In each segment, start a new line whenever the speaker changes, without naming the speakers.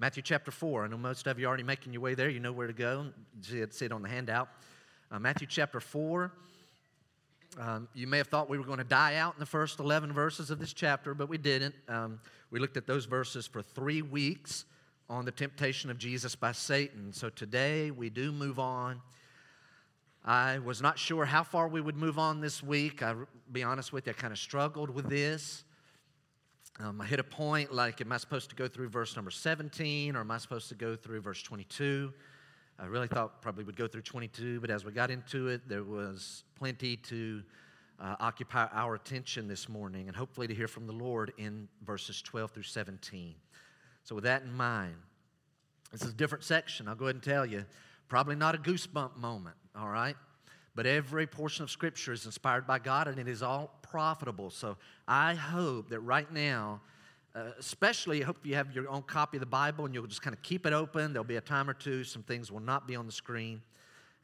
Matthew chapter 4. I know most of you are already making your way there. You know where to go. See it, see it on the handout. Uh, Matthew chapter 4. Um, you may have thought we were going to die out in the first 11 verses of this chapter, but we didn't. Um, we looked at those verses for three weeks on the temptation of Jesus by Satan. So today we do move on. I was not sure how far we would move on this week. I'll be honest with you, I kind of struggled with this. Um, I hit a point like, am I supposed to go through verse number 17 or am I supposed to go through verse 22? I really thought probably would go through 22, but as we got into it, there was plenty to uh, occupy our attention this morning and hopefully to hear from the Lord in verses 12 through 17. So, with that in mind, this is a different section, I'll go ahead and tell you. Probably not a goosebump moment, all right? But every portion of Scripture is inspired by God and it is all profitable. So, I hope that right now, uh, especially, I hope you have your own copy of the Bible and you'll just kind of keep it open. There'll be a time or two, some things will not be on the screen,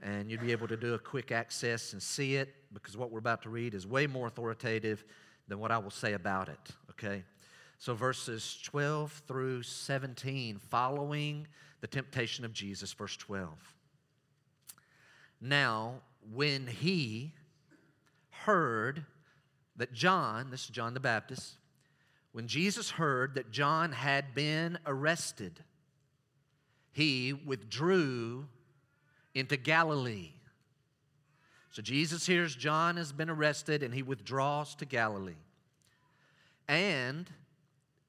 and you'll be able to do a quick access and see it because what we're about to read is way more authoritative than what I will say about it, okay? So, verses 12 through 17, following the temptation of Jesus, verse 12. Now, when he heard that John, this is John the Baptist, when Jesus heard that John had been arrested, he withdrew into Galilee. So Jesus hears John has been arrested and he withdraws to Galilee. And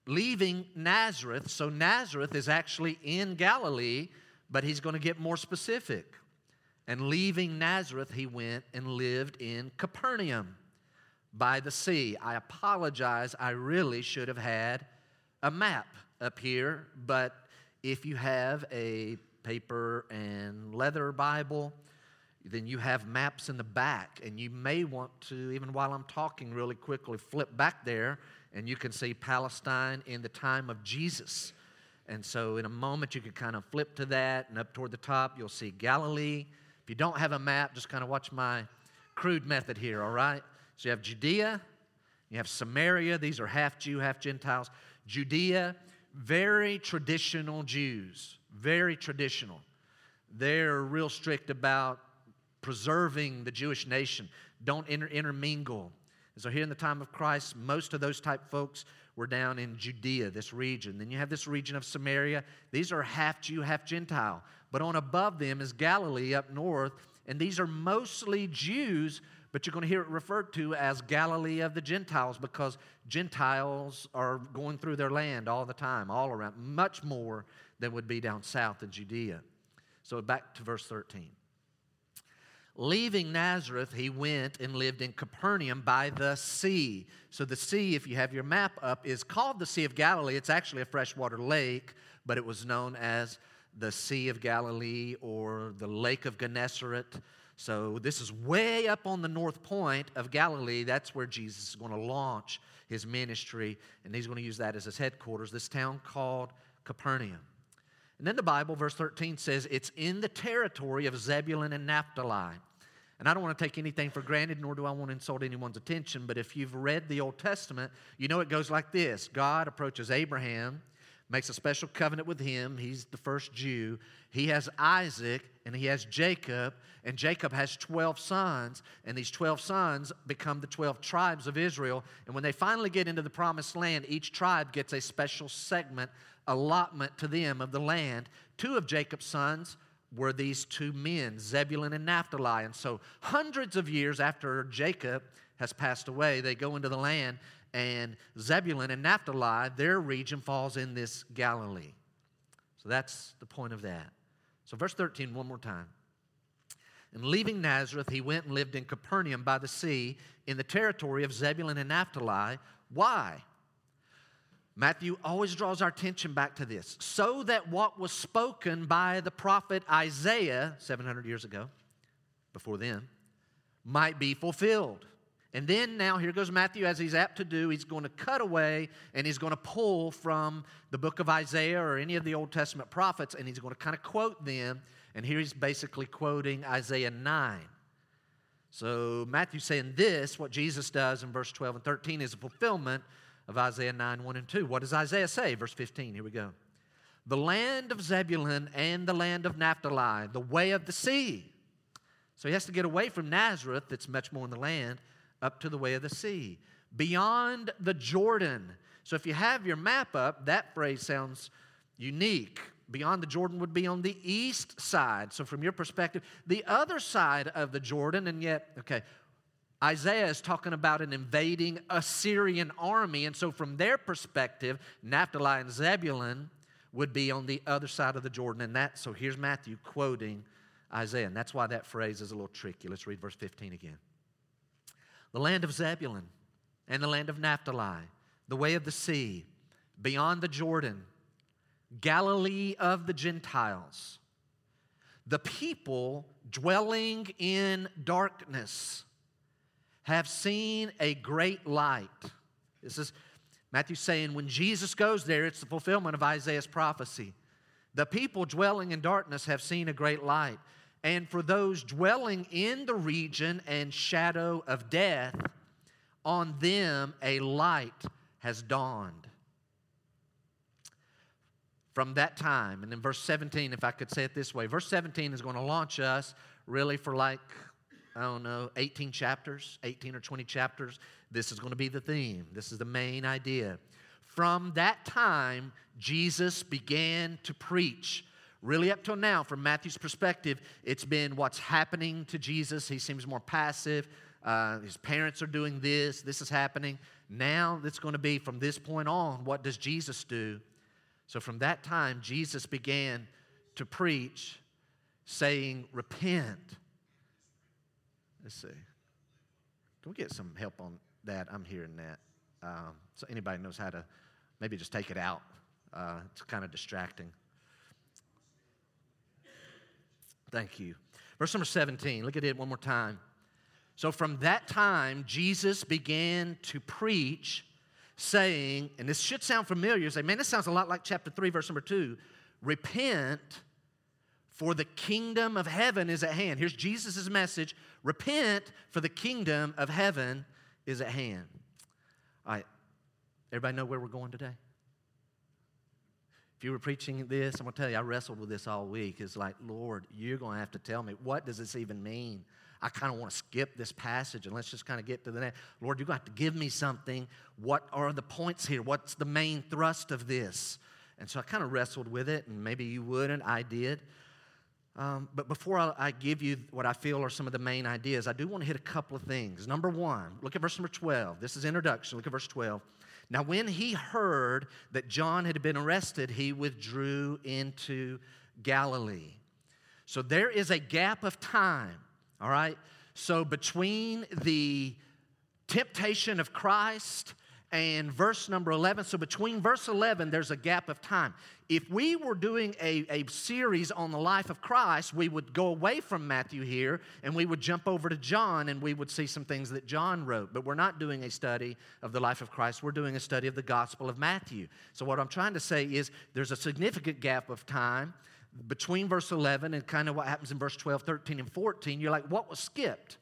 leaving Nazareth, so Nazareth is actually in Galilee, but he's going to get more specific. And leaving Nazareth, he went and lived in Capernaum by the sea. I apologize, I really should have had a map up here, but if you have a paper and leather Bible, then you have maps in the back, and you may want to, even while I'm talking really quickly, flip back there, and you can see Palestine in the time of Jesus. And so, in a moment, you can kind of flip to that, and up toward the top, you'll see Galilee. If you don't have a map, just kind of watch my crude method here, all right? So you have Judea, you have Samaria, these are half Jew, half Gentiles. Judea, very traditional Jews, very traditional. They're real strict about preserving the Jewish nation. Don't inter- intermingle. And so here in the time of Christ, most of those type folks were down in Judea, this region. Then you have this region of Samaria. These are half Jew, half Gentile. But on above them is Galilee up north, and these are mostly Jews but you're going to hear it referred to as Galilee of the Gentiles because Gentiles are going through their land all the time, all around, much more than would be down south in Judea. So back to verse 13. Leaving Nazareth, he went and lived in Capernaum by the sea. So, the sea, if you have your map up, is called the Sea of Galilee. It's actually a freshwater lake, but it was known as the Sea of Galilee or the Lake of Gennesaret. So, this is way up on the north point of Galilee. That's where Jesus is going to launch his ministry, and he's going to use that as his headquarters, this town called Capernaum. And then the Bible, verse 13, says it's in the territory of Zebulun and Naphtali. And I don't want to take anything for granted, nor do I want to insult anyone's attention, but if you've read the Old Testament, you know it goes like this God approaches Abraham makes a special covenant with him. He's the first Jew. He has Isaac and he has Jacob, and Jacob has 12 sons, and these 12 sons become the 12 tribes of Israel. And when they finally get into the promised land, each tribe gets a special segment, allotment to them of the land. Two of Jacob's sons were these two men, Zebulun and Naphtali. And so, hundreds of years after Jacob has passed away, they go into the land and Zebulun and Naphtali, their region falls in this Galilee. So that's the point of that. So, verse 13, one more time. And leaving Nazareth, he went and lived in Capernaum by the sea in the territory of Zebulun and Naphtali. Why? Matthew always draws our attention back to this. So that what was spoken by the prophet Isaiah 700 years ago, before then, might be fulfilled. And then now, here goes Matthew, as he's apt to do, he's going to cut away and he's going to pull from the book of Isaiah or any of the Old Testament prophets and he's going to kind of quote them. And here he's basically quoting Isaiah 9. So Matthew's saying this, what Jesus does in verse 12 and 13, is a fulfillment of Isaiah 9, 1 and 2. What does Isaiah say? Verse 15, here we go. the land of Zebulun and the land of Naphtali, the way of the sea. So he has to get away from Nazareth, that's much more in the land, up to the way of the sea. Beyond the Jordan. So if you have your map up, that phrase sounds unique. Beyond the Jordan would be on the east side. So, from your perspective, the other side of the Jordan, and yet, okay, Isaiah is talking about an invading Assyrian army. And so, from their perspective, Naphtali and Zebulun would be on the other side of the Jordan. And that, so here's Matthew quoting Isaiah. And that's why that phrase is a little tricky. Let's read verse 15 again. The land of Zebulun and the land of Naphtali, the way of the sea, beyond the Jordan, Galilee of the Gentiles, the people dwelling in darkness have seen a great light. This is Matthew saying when Jesus goes there, it's the fulfillment of Isaiah's prophecy. The people dwelling in darkness have seen a great light. And for those dwelling in the region and shadow of death, on them a light has dawned. From that time, and in verse 17, if I could say it this way, verse 17 is going to launch us really for like I don't know, 18 chapters, 18 or 20 chapters. This is going to be the theme. This is the main idea. From that time, Jesus began to preach. Really, up till now, from Matthew's perspective, it's been what's happening to Jesus. He seems more passive. Uh, his parents are doing this, this is happening. Now, it's going to be from this point on, what does Jesus do? So, from that time, Jesus began to preach, saying, Repent Let's see. Can we get some help on that? I'm hearing that. Um, so anybody knows how to maybe just take it out. Uh, it's kind of distracting. Thank you. Verse number 17, look at it one more time. So from that time, Jesus began to preach, saying, and this should sound familiar. Say, man, this sounds a lot like chapter 3, verse number 2. Repent for the kingdom of heaven is at hand. Here's Jesus' message repent, for the kingdom of heaven is at hand. All right, everybody know where we're going today? If you were preaching this, I'm going to tell you, I wrestled with this all week. It's like, Lord, you're going to have to tell me, what does this even mean? I kind of want to skip this passage and let's just kind of get to the next. Lord, you're going to have to give me something. What are the points here? What's the main thrust of this? And so I kind of wrestled with it, and maybe you wouldn't. I did. Um, but before I, I, give you what I feel are some of the main ideas, I do want to hit a couple of things. Number one, look at verse number 12. This is introduction. Look at verse 12. Now, when he heard that John had been arrested, he withdrew into Galilee. So there is a gap of time, all right? So between the temptation of Christ and verse number 11. So between verse 11, there's a gap of time. If we were doing a, a series on the life of Christ, we would go away from Matthew here and we would jump over to John and we would see some things that John wrote. But we're not doing a study of the life of Christ, we're doing a study of the Gospel of Matthew. So what I'm trying to say is there's a significant gap of time between verse 11 and kind of what happens in verse 12, 13, and 14. You're like, what was skipped?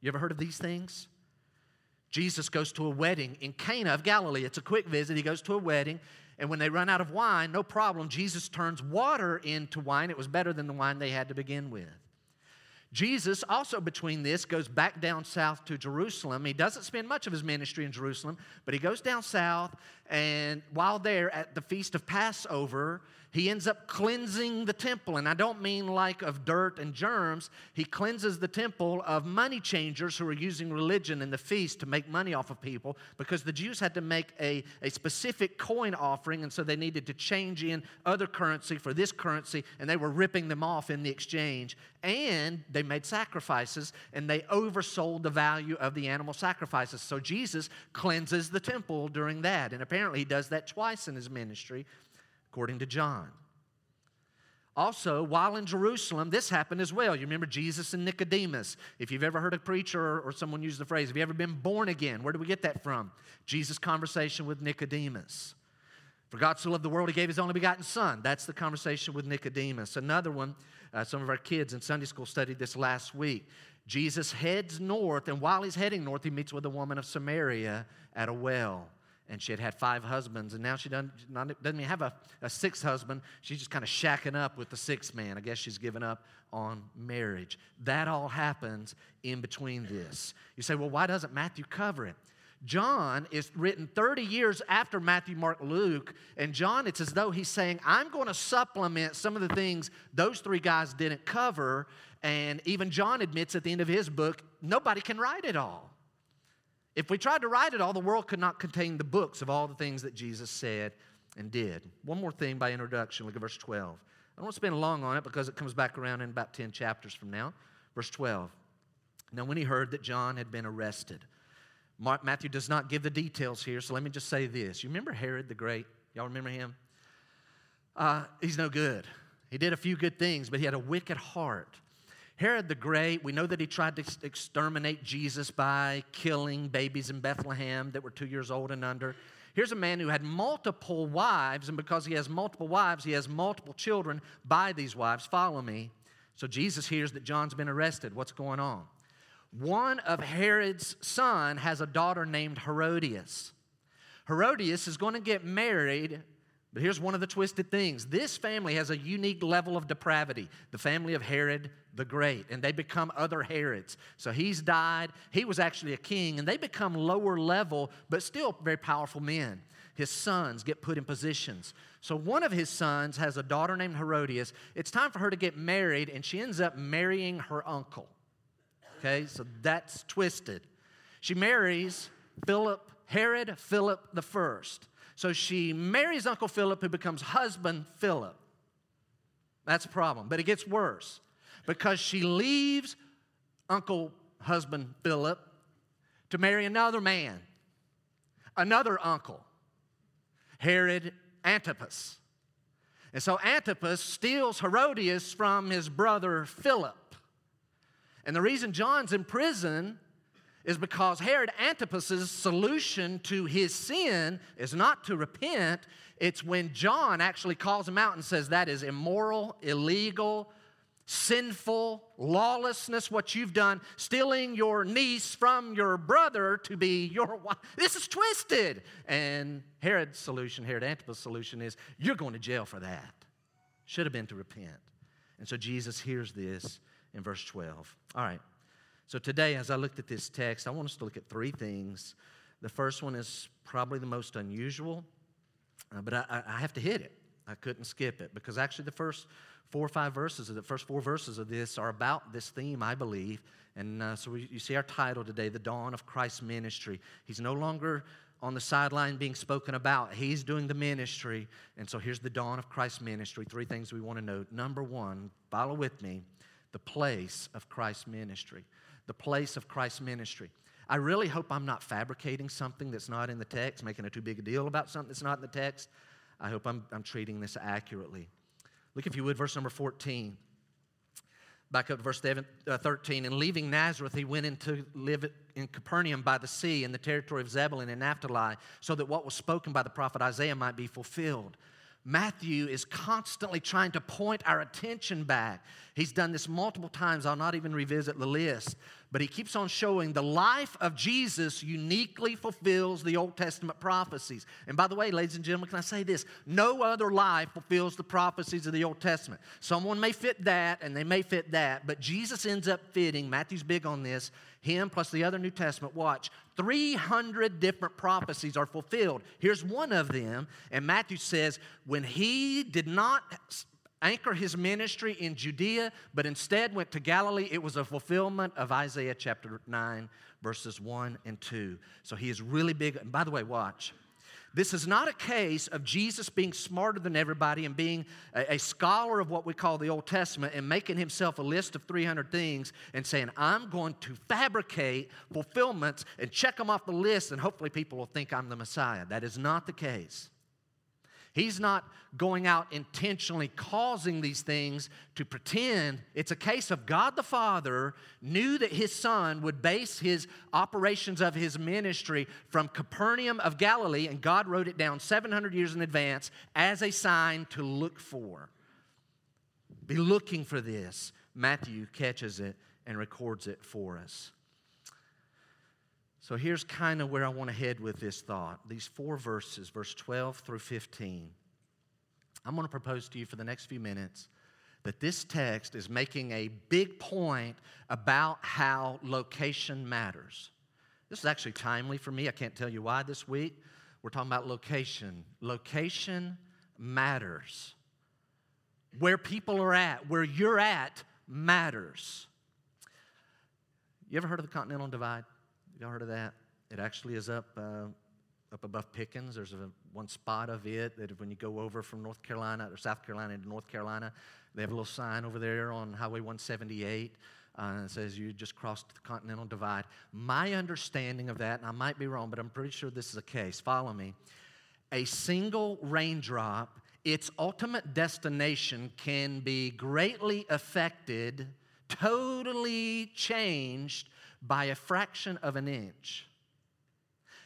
You ever heard of these things? Jesus goes to a wedding in Cana of Galilee. It's a quick visit. He goes to a wedding, and when they run out of wine, no problem, Jesus turns water into wine. It was better than the wine they had to begin with. Jesus, also between this, goes back down south to Jerusalem. He doesn't spend much of his ministry in Jerusalem, but he goes down south, and while there at the feast of Passover, he ends up cleansing the temple. And I don't mean like of dirt and germs. He cleanses the temple of money changers who are using religion and the feast to make money off of people because the Jews had to make a, a specific coin offering, and so they needed to change in other currency for this currency, and they were ripping them off in the exchange. And they made sacrifices, and they oversold the value of the animal sacrifices. So Jesus cleanses the temple during that. And apparently, he does that twice in his ministry according to John. Also, while in Jerusalem, this happened as well. You remember Jesus and Nicodemus. If you've ever heard a preacher or someone use the phrase, have you ever been born again? Where do we get that from? Jesus' conversation with Nicodemus. For God so loved the world, he gave his only begotten Son. That's the conversation with Nicodemus. Another one, uh, some of our kids in Sunday school studied this last week. Jesus heads north, and while he's heading north, he meets with a woman of Samaria at a well. And she had had five husbands, and now she doesn't, doesn't even have a, a sixth husband. She's just kind of shacking up with the sixth man. I guess she's given up on marriage. That all happens in between this. You say, well, why doesn't Matthew cover it? John is written 30 years after Matthew, Mark, Luke, and John, it's as though he's saying, I'm going to supplement some of the things those three guys didn't cover. And even John admits at the end of his book, nobody can write it all. If we tried to write it all, the world could not contain the books of all the things that Jesus said and did. One more thing by introduction, look at verse 12. I don't want to spend long on it because it comes back around in about 10 chapters from now. Verse 12. Now, when he heard that John had been arrested, Mark, Matthew does not give the details here, so let me just say this. You remember Herod the Great? Y'all remember him? Uh, he's no good. He did a few good things, but he had a wicked heart. Herod the Great, we know that he tried to exterminate Jesus by killing babies in Bethlehem that were two years old and under. Here's a man who had multiple wives, and because he has multiple wives, he has multiple children by these wives. Follow me. So Jesus hears that John's been arrested. What's going on? One of Herod's son has a daughter named Herodias. Herodias is going to get married but here's one of the twisted things this family has a unique level of depravity the family of Herod the Great, and they become other Herods. So he's died. He was actually a king, and they become lower level, but still very powerful men. His sons get put in positions. So one of his sons has a daughter named Herodias. It's time for her to get married, and she ends up marrying her uncle. Okay, so that's twisted. She marries Philip, Herod Philip the First. So she marries Uncle Philip, who becomes husband Philip. That's a problem. But it gets worse because she leaves Uncle husband Philip to marry another man, another uncle, Herod Antipas. And so Antipas steals Herodias from his brother Philip. And the reason John's in prison is because Herod Antipas's solution to his sin is not to repent, it's when John actually calls him out and says that is immoral, illegal, sinful, lawlessness, what you've done, stealing your niece from your brother to be your wife. This is twisted. And Herod's solution, Herod Antipas' solution is you're going to jail for that. Should have been to repent. And so Jesus hears this in verse 12. All right. So today, as I looked at this text, I want us to look at three things. The first one is probably the most unusual, uh, but I, I, have to hit it. I couldn't skip it because actually the first four or five verses of the first four verses of this are about this theme, I believe. And uh, so we, you see our title today, The Dawn of Christ's Ministry. He's no longer on the sideline being spoken about. He's doing the ministry. And so here's the dawn of Christ's ministry. Three things we want to note. Number one, follow with me, the place of Christ's ministry the place of Christ's ministry. I really hope I'm not fabricating something that's not in the text, making a too big a deal about something that's not in the text. I hope I'm, I'm treating this accurately. Look, if you would, verse number 14. Back up to verse uh, 13. And leaving Nazareth, he went into live in Capernaum by the sea in the territory of Zebulun and Naphtali, so that what was spoken by the prophet Isaiah might be fulfilled. Matthew is constantly trying to point our attention back. He's done this multiple times. I'll not even revisit the list, but he keeps on showing the life of Jesus uniquely fulfills the Old Testament prophecies. And by the way, ladies and gentlemen, can I say this? No other life fulfills the prophecies of the Old Testament. Someone may fit that and they may fit that, but Jesus ends up fitting, Matthew's big on this, him plus the other New Testament, watch, 300 different prophecies are fulfilled. Here's one of them, and Matthew says, when he did not anchor his ministry in Judea, but instead went to Galilee, it was a fulfillment of Isaiah chapter 9, verses 1 and 2. So he is really big. And by the way, watch. This is not a case of Jesus being smarter than everybody and being a, a, scholar of what we call the Old Testament and making himself a list of 300 things and saying, I'm going to fabricate fulfillments and check them off the list and hopefully people will think I'm the Messiah. That is not the case. He's not going out intentionally causing these things to pretend. It's a case of God the Father knew that his son would base his operations of his ministry from Capernaum of Galilee, and God wrote it down 700 years in advance as a sign to look for. Be looking for this. Matthew catches it and records it for us. So here's kind of where I want to head with this thought. These four verses, verse 12 through 15. I'm going to propose to you for the next few minutes that this text is making a big point about how location matters. This is actually timely for me. I can't tell you why this week. We're talking about location. Location matters. Where people are at, where you're at, matters. You ever heard of the Continental Divide? Y'all heard of that? It actually is up, uh, up above Pickens. There's a, one spot of it that when you go over from North Carolina or South Carolina to North Carolina, they have a little sign over there on Highway 178. Uh, it says you just crossed the Continental Divide. My understanding of that, and I might be wrong, but I'm pretty sure this is the case. Follow me. A single raindrop, its ultimate destination can be greatly affected, totally changed by a fraction of an inch.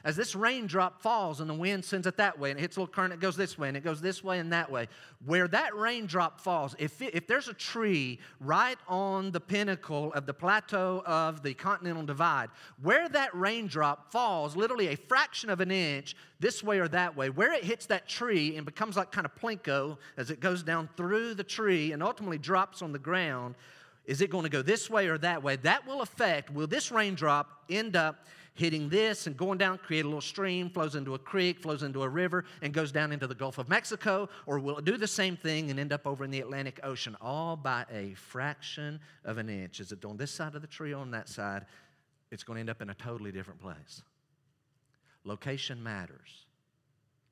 As this raindrop falls and the wind sends it that way and it hits a little current, it goes this way and it goes this way and that way. Where that raindrop falls, if, it, if there's a tree right on the pinnacle of the plateau of the Continental Divide, where that raindrop falls, literally a fraction of an inch this way or that way, where it hits that tree and becomes like kind of plinko as it goes down through the tree and ultimately drops on the ground, is it going to go this way or that way? That will affect, will this raindrop end up hitting this and going down, create a little stream, flows into a creek, flows into a river, and goes down into the Gulf of Mexico? Or will it do the same thing and end up over in the Atlantic Ocean, all by a fraction of an inch? Is it on this side of the tree or on that side? It's going to end up in a totally different place. Location matters.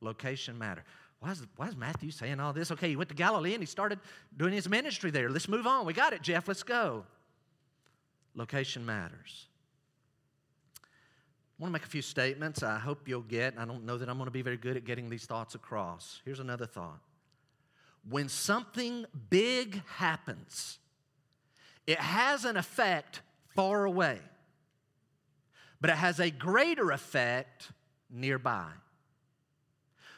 Location matters. Why is, why is Matthew saying all this? Okay, he went to Galilee and he started doing his ministry there. Let's move on. We got it, Jeff. Let's go. Location matters. I want to make a few statements I hope you'll get. I don't know that I'm going to be very good at getting these thoughts across. Here's another thought. When something big happens, it has an effect far away, but it has a greater effect nearby.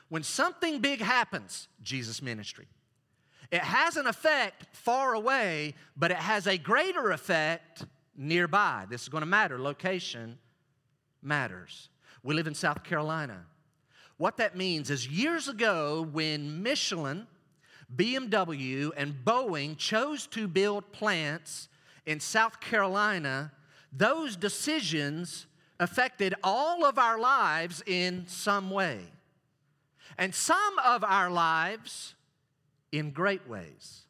When something big happens, Jesus' ministry, it has an effect far away, but it has a greater effect nearby. This is going to matter location matters. We live in South Carolina. What that means is years ago, when Michelin, BMW, and Boeing chose to build plants in South Carolina, those decisions affected all of our lives in some way. And some of our lives in great ways.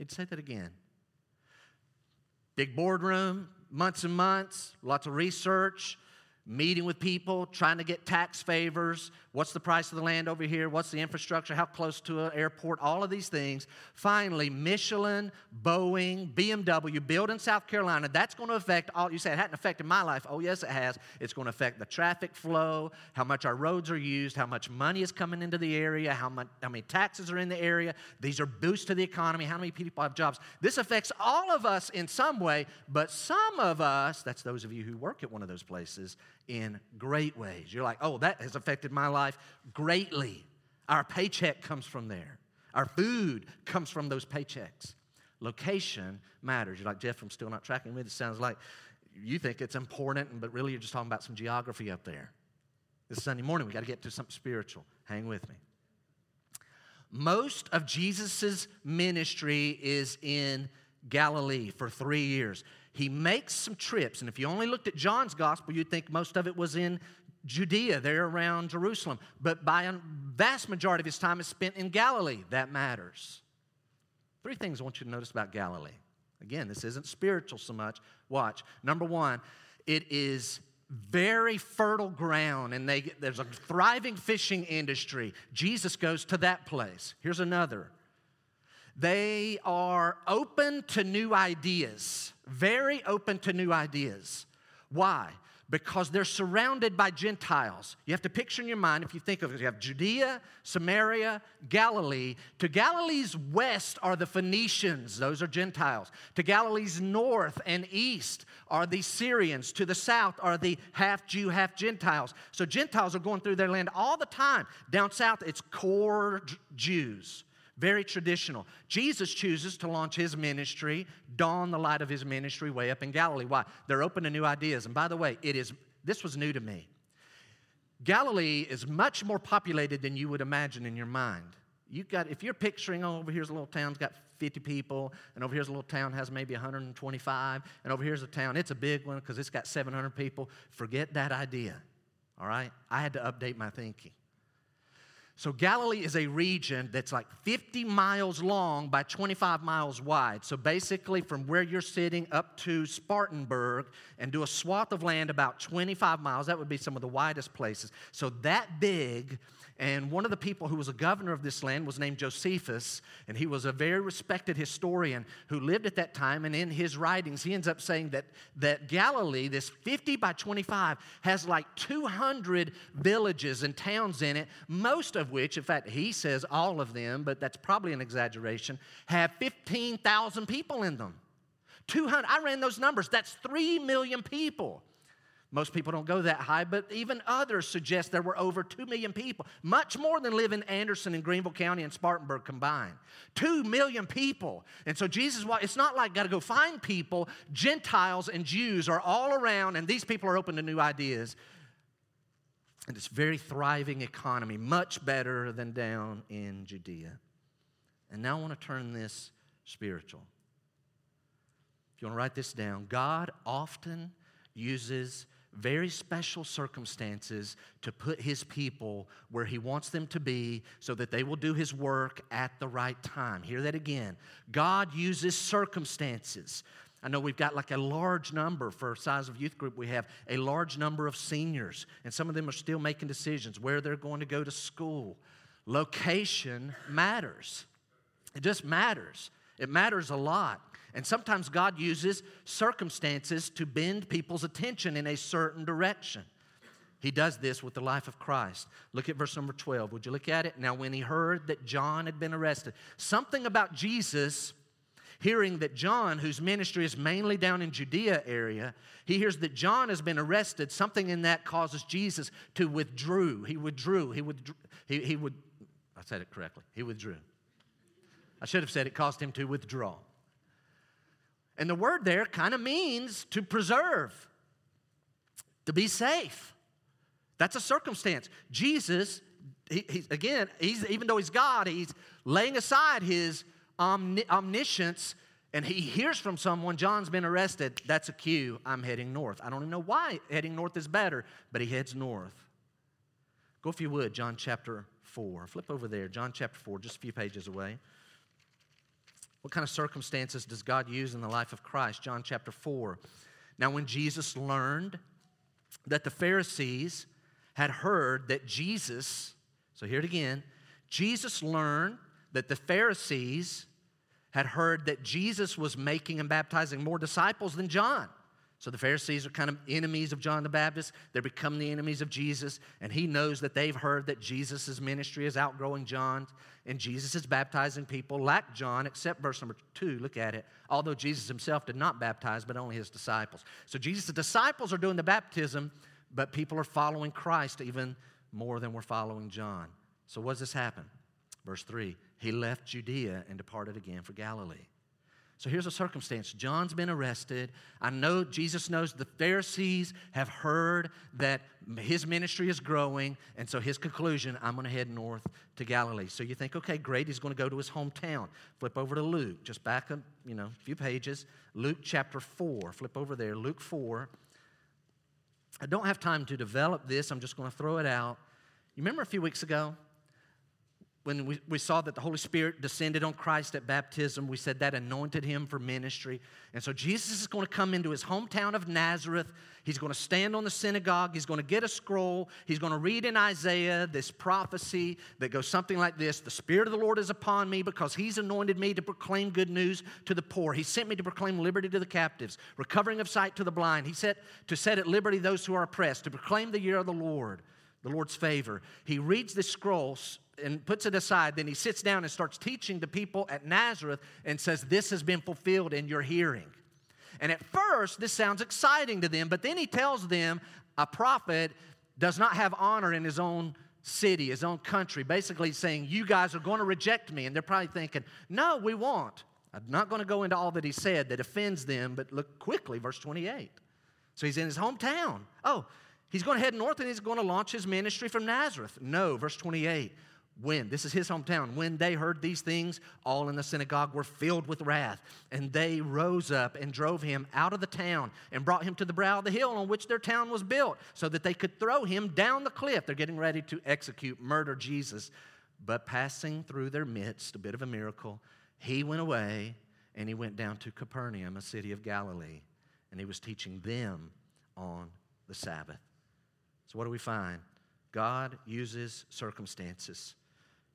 I'd say that again. Big boardroom, months and months, lots of research, meeting with people, trying to get tax favors. What's the price of the land over here? What's the infrastructure? How close to an airport? All of these things. Finally, Michelin, Boeing, BMW, built in South Carolina. That's going to affect all. You say it hadn't affected my life. Oh, yes, it has. It's going to affect the traffic flow, how much our roads are used, how much money is coming into the area, how, much, how many taxes are in the area. These are boosts to the economy, how many people have jobs. This affects all of us in some way, but some of us, that's those of you who work at one of those places, in great ways. You're like, oh, that has affected my life greatly. Our paycheck comes from there, our food comes from those paychecks. Location matters. You're like, Jeff, I'm still not tracking with. It sounds like you think it's important, but really you're just talking about some geography up there. This Sunday morning, we got to get to something spiritual. Hang with me. Most of Jesus' ministry is in Galilee for three years he makes some trips. And if you only looked at John's gospel, you'd think most of it was in Judea, there around Jerusalem. But by a vast majority of his time is spent in Galilee. That matters. Three things I want you to notice about Galilee. Again, this isn't spiritual so much. Watch. Number one, it is very fertile ground and they, there's a thriving fishing industry. Jesus goes to that place. Here's another they are open to new ideas, very open to new ideas. Why? Because they're surrounded by Gentiles. You have to picture in your mind, if you think of it, you have Judea, Samaria, Galilee. To Galilee's west are the Phoenicians, those are Gentiles. To Galilee's north and east are the Syrians. To the south are the half Jew, half Gentiles. So Gentiles are going through their land all the time. Down south, it's core Jews. Very traditional. Jesus chooses to launch his ministry, dawn the light of his ministry way up in Galilee. Why? They're open to new ideas. And by the way, it is this was new to me. Galilee is much more populated than you would imagine in your mind. You got if you're picturing oh, over here's a little town's got 50 people, and over here's a little town has maybe 125, and over here's a town, it's a big one because it's got 700 people. Forget that idea. All right? I had to update my thinking. So, Galilee is a region that's like 50 miles long by 25 miles wide. So, basically, from where you're sitting up to Spartanburg and do a swath of land about 25 miles, that would be some of the widest places. So, that big and one of the people who was a governor of this land was named Josephus, and he was a very respected historian who lived at that time. And in his writings, he ends up saying that, that Galilee, this 50 by 25, has like 200 villages and towns in it, most of which, in fact, he says all of them, but that's probably an exaggeration, have 15,000 people in them. 200, I ran those numbers, that's 3 million people. Most people don't go that high, but even others suggest there were over 2 million people, much more than live in Anderson and Greenville County and Spartanburg combined. 2 million people. And so Jesus, it's not like got to go find people. Gentiles and Jews are all around, and these people are open to new ideas. And it's very thriving economy, much better than down in Judea. And now I want to turn this spiritual. If you want to write this down, God often uses very special circumstances to put his people where he wants them to be so that they will do his work at the right time. Hear that again. God uses circumstances. I know we've got like a large number for size of youth group. We have a large number of seniors, and some of them are still making decisions where they're going to go to school. Location matters. It just matters. It matters a lot. And sometimes God uses circumstances to bend people's attention in a certain direction. He does this with the life of Christ. Look at verse number 12. Would you look at it? Now, when he heard that John had been arrested, something about Jesus hearing that John, whose ministry is mainly down in Judea area, he hears that John has been arrested. Something in that causes Jesus to withdrew. He withdrew. He would. He, he would. I said it correctly. He withdrew. I should have said it caused him to withdraw. And the word there kind of means to preserve, to be safe. That's a circumstance. Jesus, he, again, he's, even though he's God, he's laying aside his omni- omniscience and he hears from someone, John's been arrested. That's a cue. I'm heading north. I don't even know why heading north is better, but he heads north. Go, if you would, John chapter 4. Flip over there, John chapter 4, just a few pages away. What kind of circumstances does God use in the life of Christ? John chapter 4. Now, when Jesus learned that the Pharisees had heard that Jesus, so hear it again, Jesus learned that the Pharisees had heard that Jesus was making and baptizing more disciples than John. So the Pharisees are kind of enemies of John the Baptist. They're become the enemies of Jesus. And he knows that they've heard that Jesus' ministry is outgrowing John's. And Jesus is baptizing people like John, except verse number two. Look at it. Although Jesus himself did not baptize, but only his disciples. So Jesus' disciples are doing the baptism, but people are following Christ even more than we're following John. So what does this happen? Verse three. He left Judea and departed again for Galilee. So here's a circumstance John's been arrested. I know Jesus knows the Pharisees have heard that his ministry is growing. And so his conclusion I'm going to head north to Galilee. So you think, okay, great. He's going to go to his hometown. Flip over to Luke, just back a you know, a few pages. Luke chapter 4. Flip over there. Luke 4. I don't have time to develop this. I'm just going to throw it out. You remember a few weeks ago? When we, we saw that the Holy Spirit descended on Christ at baptism, we said that anointed him for ministry. And so Jesus is going to come into his hometown of Nazareth. He's going to stand on the synagogue. He's going to get a scroll. He's going to read in Isaiah this prophecy that goes something like this The Spirit of the Lord is upon me because he's anointed me to proclaim good news to the poor. He sent me to proclaim liberty to the captives, recovering of sight to the blind. He said to set at liberty those who are oppressed, to proclaim the year of the Lord, the Lord's favor. He reads this scroll and puts it aside. Then he sits down and starts teaching the people at Nazareth and says, This has been fulfilled in your hearing. And at first, this sounds exciting to them, but then he tells them a prophet does not have honor in his own city, his own country, basically saying, You guys are going to reject me. And they're probably thinking, No, we won't. I'm not going to go into all that he said that offends them, but look quickly, verse 28. So he's in his hometown. Oh, He's going to head north and he's going to launch his ministry from Nazareth. No, verse 28. When, this is his hometown, when they heard these things, all in the synagogue were filled with wrath. And they rose up and drove him out of the town and brought him to the brow of the hill on which their town was built, so that they could throw him down the cliff. They're getting ready to execute, murder Jesus. But passing through their midst, a bit of a miracle, he went away and he went down to Capernaum, a city of Galilee, and he was teaching them on the Sabbath. So, what do we find? God uses circumstances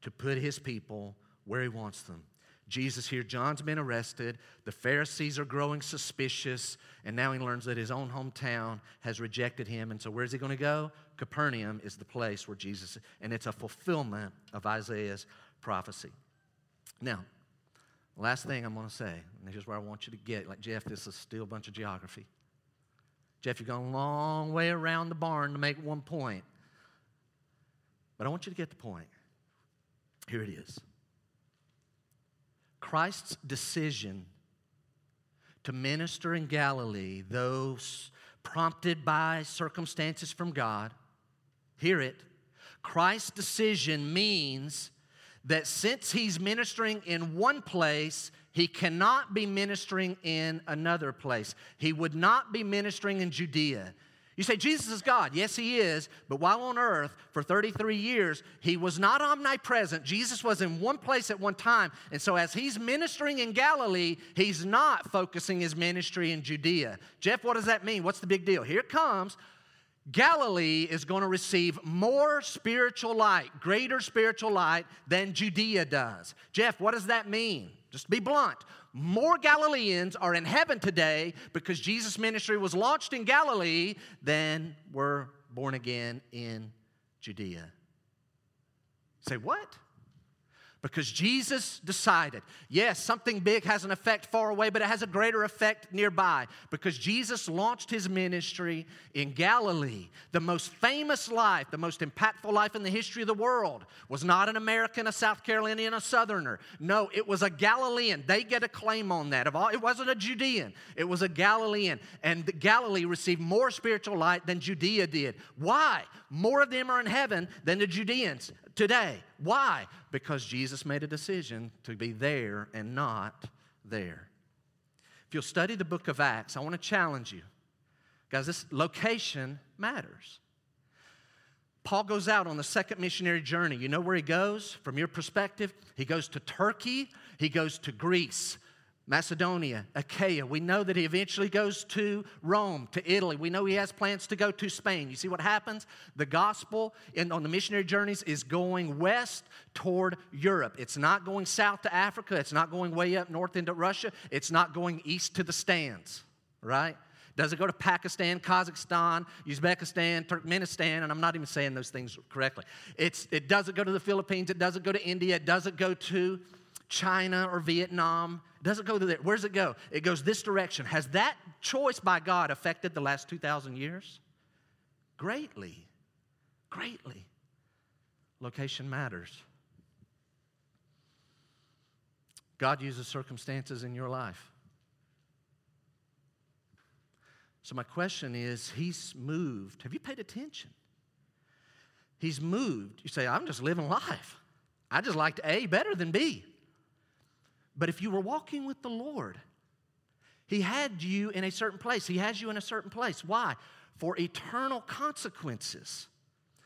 to put his people where he wants them. Jesus here, John's been arrested. The Pharisees are growing suspicious, and now he learns that his own hometown has rejected him. And so, where's he going to go? Capernaum is the place where Jesus, and it's a fulfillment of Isaiah's prophecy. Now, last thing I'm going to say, and this is where I want you to get. Like, Jeff, this is still a bunch of geography. Jeff, you've gone a long way around the barn to make one point. But I want you to get the point. Here it is Christ's decision to minister in Galilee, those prompted by circumstances from God, hear it. Christ's decision means that since he's ministering in one place, he cannot be ministering in another place. He would not be ministering in Judea. You say, Jesus is God. Yes, He is. But while on earth for 33 years, He was not omnipresent. Jesus was in one place at one time. And so, as He's ministering in Galilee, He's not focusing His ministry in Judea. Jeff, what does that mean? What's the big deal? Here it comes. Galilee is going to receive more spiritual light, greater spiritual light than Judea does. Jeff, what does that mean? Just be blunt. More Galileans are in heaven today because Jesus' ministry was launched in Galilee than were born again in Judea. Say, what? Because Jesus decided, yes, something big has an effect far away, but it has a greater effect nearby. Because Jesus launched his ministry in Galilee. The most famous life, the most impactful life in the history of the world was not an American, a South Carolinian, a Southerner. No, it was a Galilean. They get a claim on that. Of all, It wasn't a Judean, it was a Galilean. And Galilee received more spiritual light than Judea did. Why? More of them are in heaven than the Judeans today. Why? Because Jesus made a decision to be there and not there. If you'll study the book of Acts, I want to challenge you. Guys, this location matters. Paul goes out on the second missionary journey. You know where he goes from your perspective? He goes to Turkey, he goes to Greece. Macedonia, Achaia. We know that he eventually goes to Rome, to Italy. We know he has plans to go to Spain. You see what happens? The gospel in, on the missionary journeys is going west toward Europe. It's not going south to Africa. It's not going way up north into Russia. It's not going east to the stands, right? Does it go to Pakistan, Kazakhstan, Uzbekistan, Turkmenistan? And I'm not even saying those things correctly. It's, it doesn't go to the Philippines. It doesn't go to India. It doesn't go to China or Vietnam. Doesn't go there. Where does it go? It goes this direction. Has that choice by God affected the last 2,000 years? Greatly. Greatly. Location matters. God uses circumstances in your life. So, my question is He's moved. Have you paid attention? He's moved. You say, I'm just living life. I just liked A better than B. But if you were walking with the Lord, He had you in a certain place. He has you in a certain place. Why? For eternal consequences.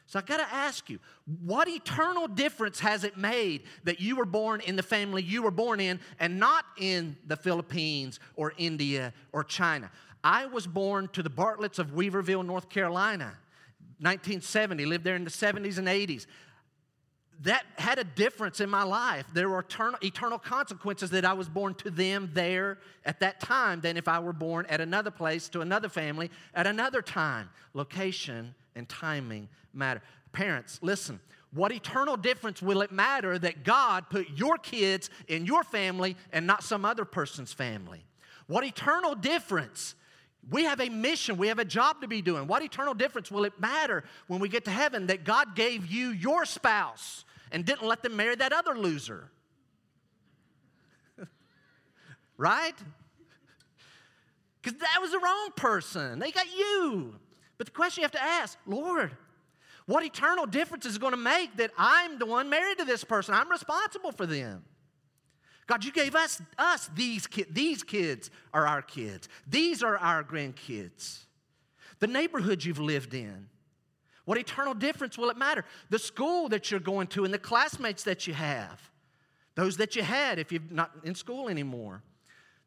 So I got to ask you, what eternal difference has it made that you were born in the family you were born in and not in the Philippines or India or China? I was born to the Bartletts of Weaverville, North Carolina. 1970, lived there in the 70s and 80s that had a difference in my life. There were eternal, eternal, consequences that I was born to them there at that time than if I were born at another place to another family at another time. Location and timing matter. Parents, listen. What eternal difference will it matter that God put your kids in your family and not some other person's family? What eternal difference we have a mission, we have a job to be doing. What eternal difference will it matter when we get to heaven that God gave you your spouse and didn't let them marry that other loser. right? Because that was the wrong person. They got you. But the question you have to ask, Lord, what eternal difference is going to make that I'm the one married to this person? I'm responsible for them. God, you gave us, us these kids. These kids are our kids. These are our grandkids. The neighborhood you've lived in. What eternal difference will it matter? The school that you're going to and the classmates that you have. Those that you had if you're not in school anymore.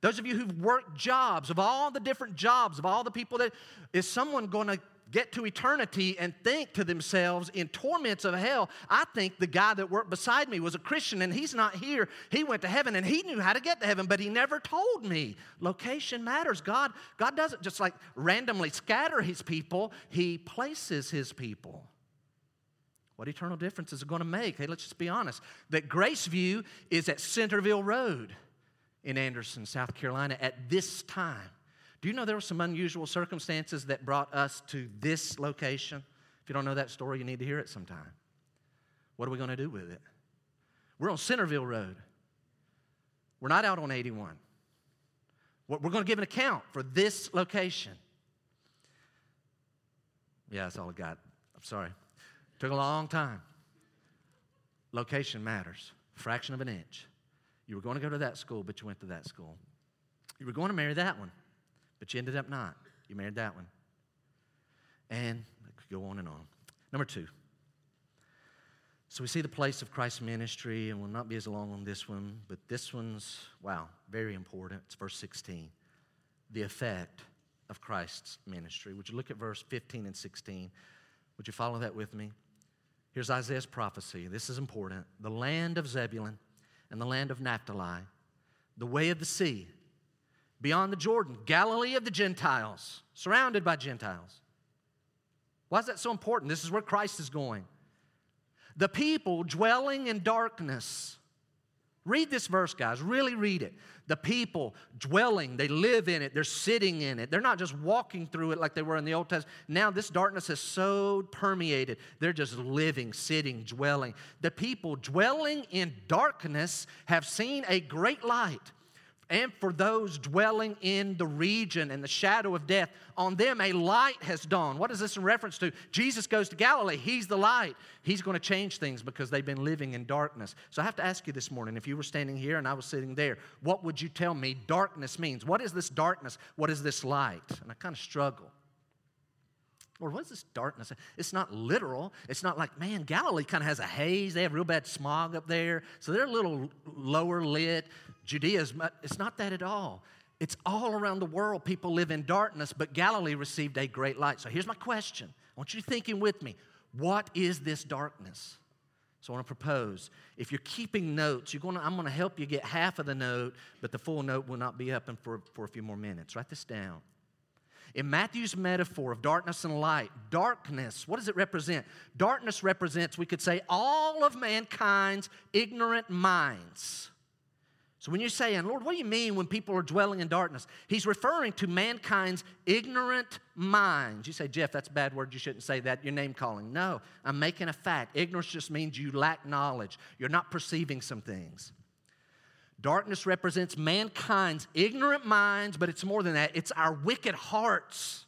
Those of you who've worked jobs, of all the different jobs, of all the people that, is someone going to get to eternity and think to themselves in torments of hell, I think the guy that worked beside me was a Christian and he's not here. He went to heaven and he knew how to get to heaven, but he never told me. Location matters. God, God doesn't just like randomly scatter his people, he places his people. What eternal difference is it going to make? Hey, let's just be honest. That Graceview is at Centerville Road in Anderson, South Carolina at this time. Do you know there were some unusual circumstances that brought us to this location? If you don't know that story, you need to hear it sometime. What are we going to do with it? We're on Centerville Road. We're not out on 81. We're going to give an account for this location. Yeah, that's all I got. I'm sorry. Took a long time. Location matters. Fraction of an inch. You were going to go to that school, but you went to that school. You were going to marry that one but you ended up not. You married that one. And go on and on. Number two. So we see the place of Christ's ministry, and we'll not be as long on this one, but this one's, wow, very important. It's verse 16. The effect of Christ's ministry. Would you look at verse 15 and 16? Would you follow that with me? Here's Isaiah's prophecy. This is important. The land of Zebulun and the land of Naphtali, the way of the sea, beyond the Jordan, Galilee of the Gentiles, surrounded by Gentiles. Why is that so important? This is where Christ is going. The people dwelling in darkness. Read this verse, guys. Really read it. The people dwelling, they live in it, they're sitting in it. They're not just walking through it like they were in the Old Testament. Now, this darkness is so permeated, they're just living, sitting, dwelling. The people dwelling in darkness have seen a great light and for those dwelling in the region and the shadow of death, on them a light has dawned. What is this in reference to? Jesus goes to Galilee. He's the light. He's going to change things because they've been living in darkness. So I have to ask you this morning if you were standing here and I was sitting there, what would you tell me darkness means? What is this darkness? What is this light? And I kind of struggle. Lord, what is this darkness? It's not literal. It's not like, man, Galilee kind of has a haze. They have real bad smog up there. So they're a little lower lit. Judea is, it's not that at all. It's all around the world. People live in darkness, but Galilee received a great light. So here's my question. I want you thinking with me. What is this darkness? So I want to propose. If you're keeping notes, you're going to, I'm going to help you get half of the note, but the full note will not be up for, for a few more minutes. Write this down. In Matthew's metaphor of darkness and light, darkness, what does it represent? Darkness represents, we could say, all of mankind's ignorant minds. So when you're saying, Lord, what do you mean when people are dwelling in darkness? He's referring to mankind's ignorant minds. You say, Jeff, that's a bad word. You shouldn't say that. You're name calling. No, I'm making a fact. Ignorance just means you lack knowledge. You're not perceiving some things. Darkness represents mankind's ignorant minds, but it's more than that. It's our wicked hearts.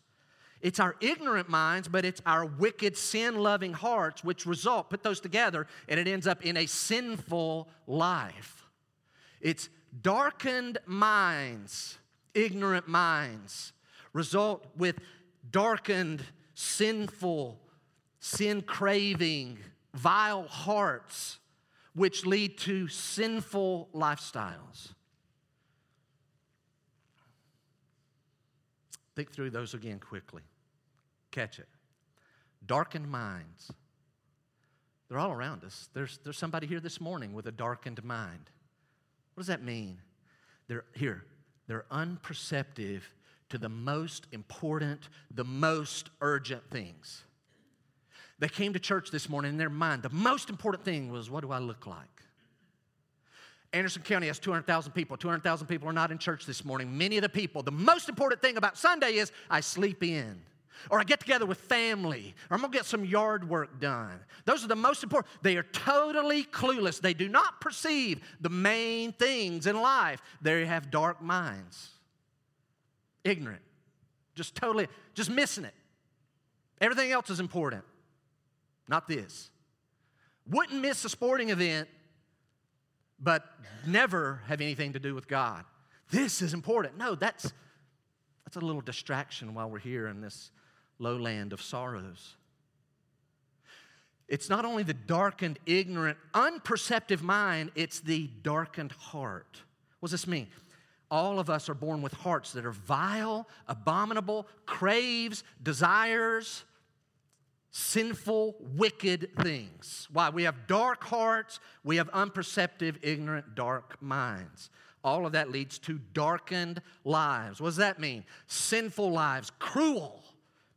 It's our ignorant minds, but it's our wicked, sin loving hearts, which result, put those together, and it ends up in a sinful life. It's darkened minds, ignorant minds, result with darkened, sinful, sin craving, vile hearts, which lead to sinful lifestyles. Think through those again quickly. Catch it. Darkened minds. They're all around us. There's, there's somebody here this morning with a darkened mind. What does that mean? They're here, they're unperceptive to the most important, the most urgent things. They came to church this morning in their mind. The most important thing was what do I look like? Anderson County has 200,000 people. 200,000 people are not in church this morning. Many of the people, the most important thing about Sunday is I sleep in or I get together with family, or I'm gonna get some yard work done. Those are the most important. They are totally clueless. They do not perceive the main things in life. They have dark minds, ignorant, just totally, just missing it. Everything else is important, not this. Wouldn't miss a sporting event, but never have anything to do with God. This is important. No, that's, that's a little distraction while we're here in this lowland of sorrows. It's not only the darkened, ignorant, unperceptive mind, it's the darkened heart. What does this mean? All of us are born with hearts that are vile, abominable, craves, desires, sinful, wicked things. Why? We have dark hearts, we have unperceptive, ignorant, dark minds. All of that leads to darkened lives. What does that mean? Sinful lives, cruel.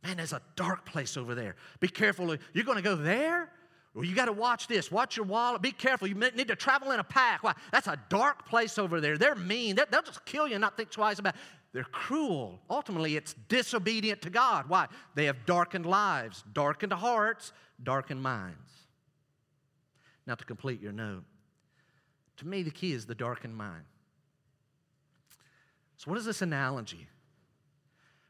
Man, there's a dark place over there. Be careful. You're going to go there? Well, you got to watch this. Watch your wallet. Be careful. You need to travel in a pack. Why? That's a dark place over there. They're mean. they will just kill you and not think twice about it. They're cruel. Ultimately, it's disobedient to God. Why? They have darkened lives, darkened hearts, darkened minds. Now, to complete your note, to me, the key is the darkened mind. So, what is this analogy?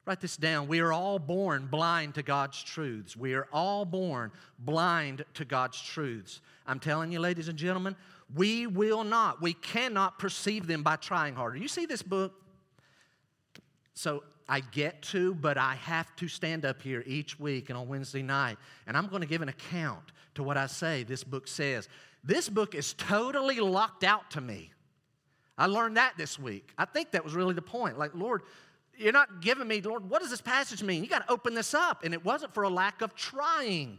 Write this down. We are all born blind to God's truths. We are all born blind to God's truths. I'm telling you, ladies and gentlemen, we will not, we cannot perceive them by trying harder. You see this book? So I get to, but I have to stand up here each week and on Wednesday night, and I'm going to give an account to what I say this book says. This book is totally locked out to me. I learned that this week. I think that was really the point. Like, Lord, you're not giving me, Lord, what does this passage mean? You got to open this up. And it wasn't for a lack of trying.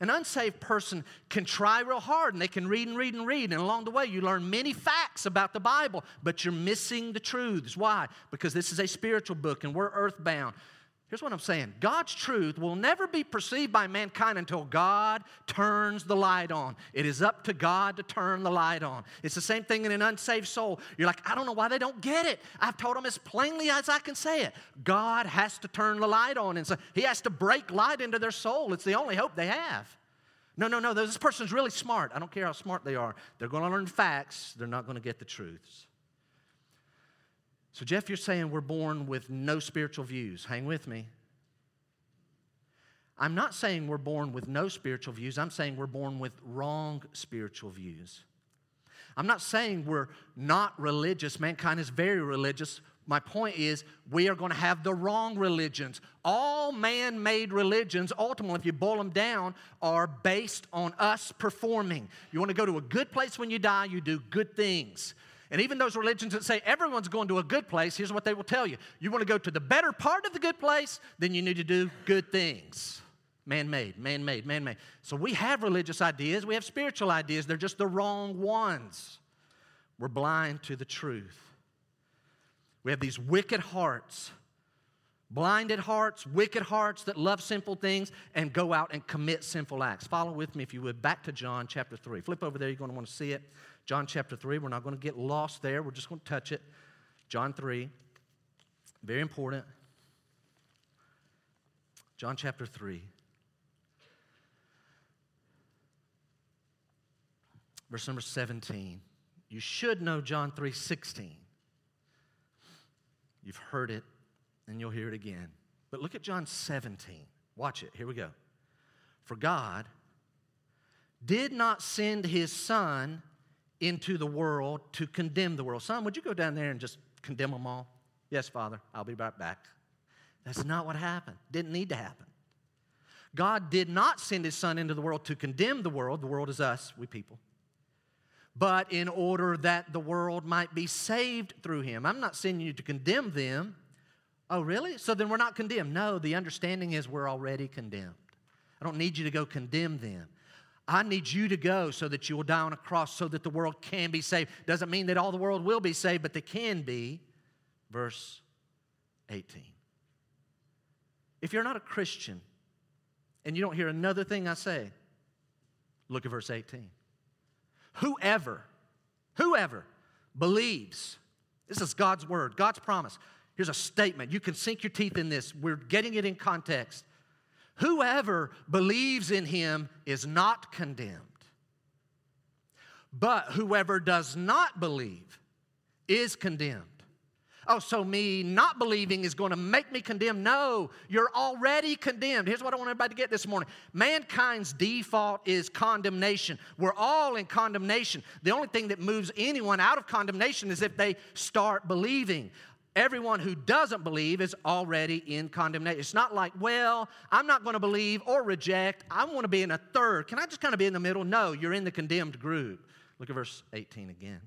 An unsaved person can try real hard and they can read and read and read. And along the way, you learn many facts about the Bible, but you're missing the truths. Why? Because this is a spiritual book and we're earthbound. Here's what I'm saying God's truth will never be perceived by mankind until God turns the light on. It is up to God to turn the light on. It's the same thing in an unsaved soul. You're like, I don't know why they don't get it. I've told them as plainly as I can say it. God has to turn the light on, and so He has to break light into their soul. It's the only hope they have. No, no, no, this person's really smart. I don't care how smart they are. They're going to learn facts, they're not going to get the truths. So, Jeff, you're saying we're born with no spiritual views. Hang with me. I'm not saying we're born with no spiritual views. I'm saying we're born with wrong spiritual views. I'm not saying we're not religious. Mankind is very religious. My point is, we are going to have the wrong religions. All man made religions, ultimately, if you boil them down, are based on us performing. You want to go to a good place when you die, you do good things. And even those religions that say everyone's going to a good place, here's what they will tell you. You want to go to the better part of the good place, then you need to do good things. Man made, man made, man made. So we have religious ideas, we have spiritual ideas, they're just the wrong ones. We're blind to the truth. We have these wicked hearts, blinded hearts, wicked hearts that love simple things and go out and commit sinful acts. Follow with me, if you would, back to John chapter 3. Flip over there, you're going to want to see it. John chapter 3. We're not going to get lost there, we're just going to touch it. John 3. Very important. John chapter 3. Verse number 17. You should know John 3 16. You've heard it, and you'll hear it again. But look at John 17. Watch it. Here we go. For God did not send his Son into the world to condemn the world. Son, would you go down there and just condemn them all? Yes, Father, I'll be right back. That's not what happened. Didn't need to happen. God did not send his Son into the world to condemn the world. The world is us, we people. But in order that the world might be saved through him. I'm not sending you to condemn them. Oh, really? So then we're not condemned. No, the understanding is we're already condemned. I don't need you to go condemn them. I need you to go so that you will die on a cross so that the world can be saved. Doesn't mean that all the world will be saved, but they can be. Verse 18. If you're not a Christian and you don't hear another thing I say, look at verse 18. Whoever, whoever believes, this is God's word, God's promise. Here's a statement. You can sink your teeth in this. We're getting it in context. Whoever believes in him is not condemned. But whoever does not believe is condemned. oh, so me not believing is going to make me condemned. No, you're already condemned. Here's what I want everybody to get this morning mankind's default is condemnation. We're all in condemnation. The only thing that moves anyone out of condemnation is if they start believing. Everyone who doesn't believe is already in condemnation. It's not like, well, I'm not going to believe or reject. I want to be in a third. Can I just kind of be in the middle? No, you're in the condemned group. Look at verse 18 again.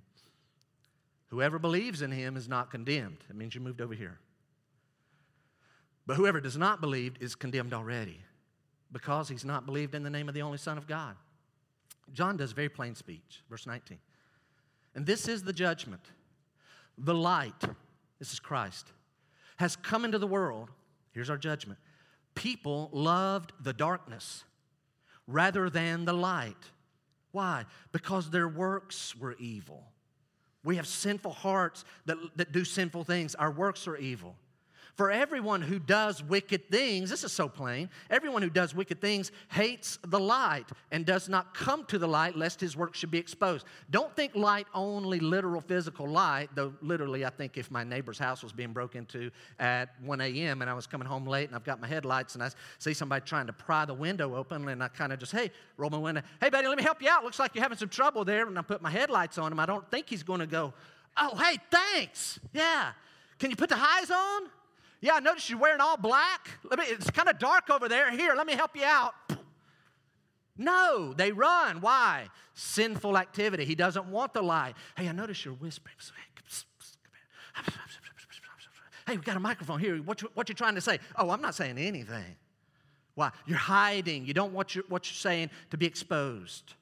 Whoever believes in him is not condemned. That means you moved over here. But whoever does not believe is condemned already because he's not believed in the name of the only Son of God. John does very plain speech, verse 19. And this is the judgment. The light this is Christ, has come into the world. Here's our judgment. People loved the darkness rather than the light. Why? Because their works were evil. We have sinful hearts that, that do sinful things. Our works are evil. For everyone who does wicked things, this is so plain, everyone who does wicked things hates the light and does not come to the light lest his work should be exposed. Don't think light only literal physical light, though literally, I think if my neighbor's house was being broke into at 1 a.m. and I was coming home late and I've got my headlights and I see somebody trying to pry the window open and I kind of just, hey, roll my window, hey, buddy, let me help you out. Looks like you're having some trouble there. And I put my headlights on him. I don't think he's going to go, oh, hey, thanks. Yeah. Can you put the highs on? Yeah, I noticed you're wearing all black. Let me, it's kind of dark over there. Here, let me help you out. No, they run. Why? Sinful activity. He doesn't want the light. Hey, I notice you're whispering. Hey, we got a microphone here. What you, what you trying to say? Oh, I'm not saying anything. Why? You're hiding. You don't want your, what you're saying to be exposed.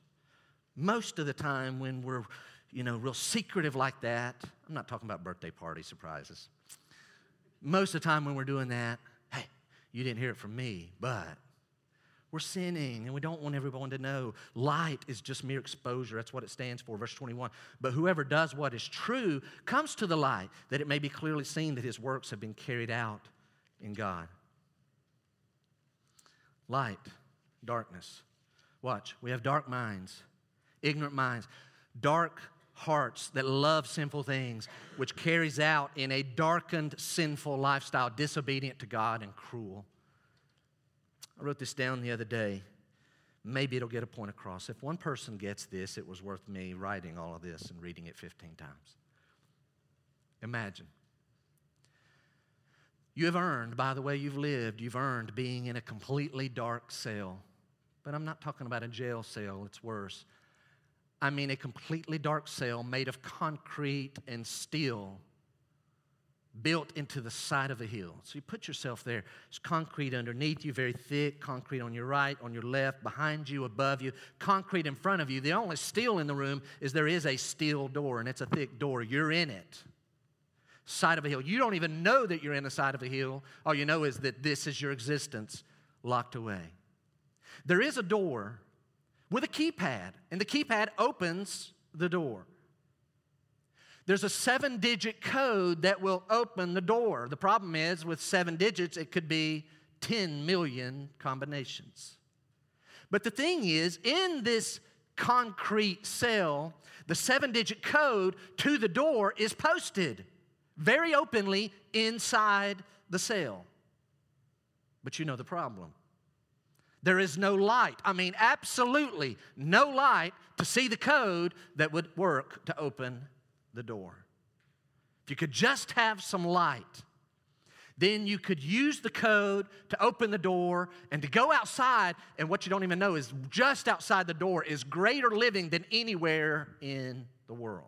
Most of the time, when we're, you know, real secretive like that, I'm not talking about birthday party surprises most of the time when we're doing that, hey, you didn't hear it from me, but we're sinning and we don't want everyone to know. Light is just mere exposure. That's what it stands for. Verse 21. But whoever does what is true comes to the light, that it may be clearly seen that his works have been carried out in God. Light, darkness. Watch, we have dark minds, ignorant minds. Dark hearts that love sinful things, which carries out in a darkened, sinful lifestyle, disobedient to God and cruel. I wrote this down the other day. Maybe it'll get a point across. If one person gets this, it was worth me writing all of this and reading it 15 times. Imagine. You have earned, by the way you've lived, you've earned being in a completely dark cell. But I'm not talking about a jail cell, it's worse. I mean a completely dark cell made of concrete and steel built into the side of a hill. So you put yourself there. It's concrete underneath you, very thick, concrete on your right, on your left, behind you, above you, concrete in front of you. The only steel in the room is there is a steel door, and it's a thick door. You're in it. Side of a hill. You don't even know that you're in the side of a hill. All you know is that this is your existence locked away. There is a door with a keypad, and the keypad opens the door. There's a seven digit code that will open the door. The problem is, with seven digits, it could be 10 million combinations. But the thing is, in this concrete cell, the seven digit code to the door is posted very openly inside the cell. But you know the problem. There is no light. I mean, absolutely no light to see the code that would work to open the door. If you could just have some light, then you could use the code to open the door and to go outside. And what you don't even know is just outside the door is greater living than anywhere in the world.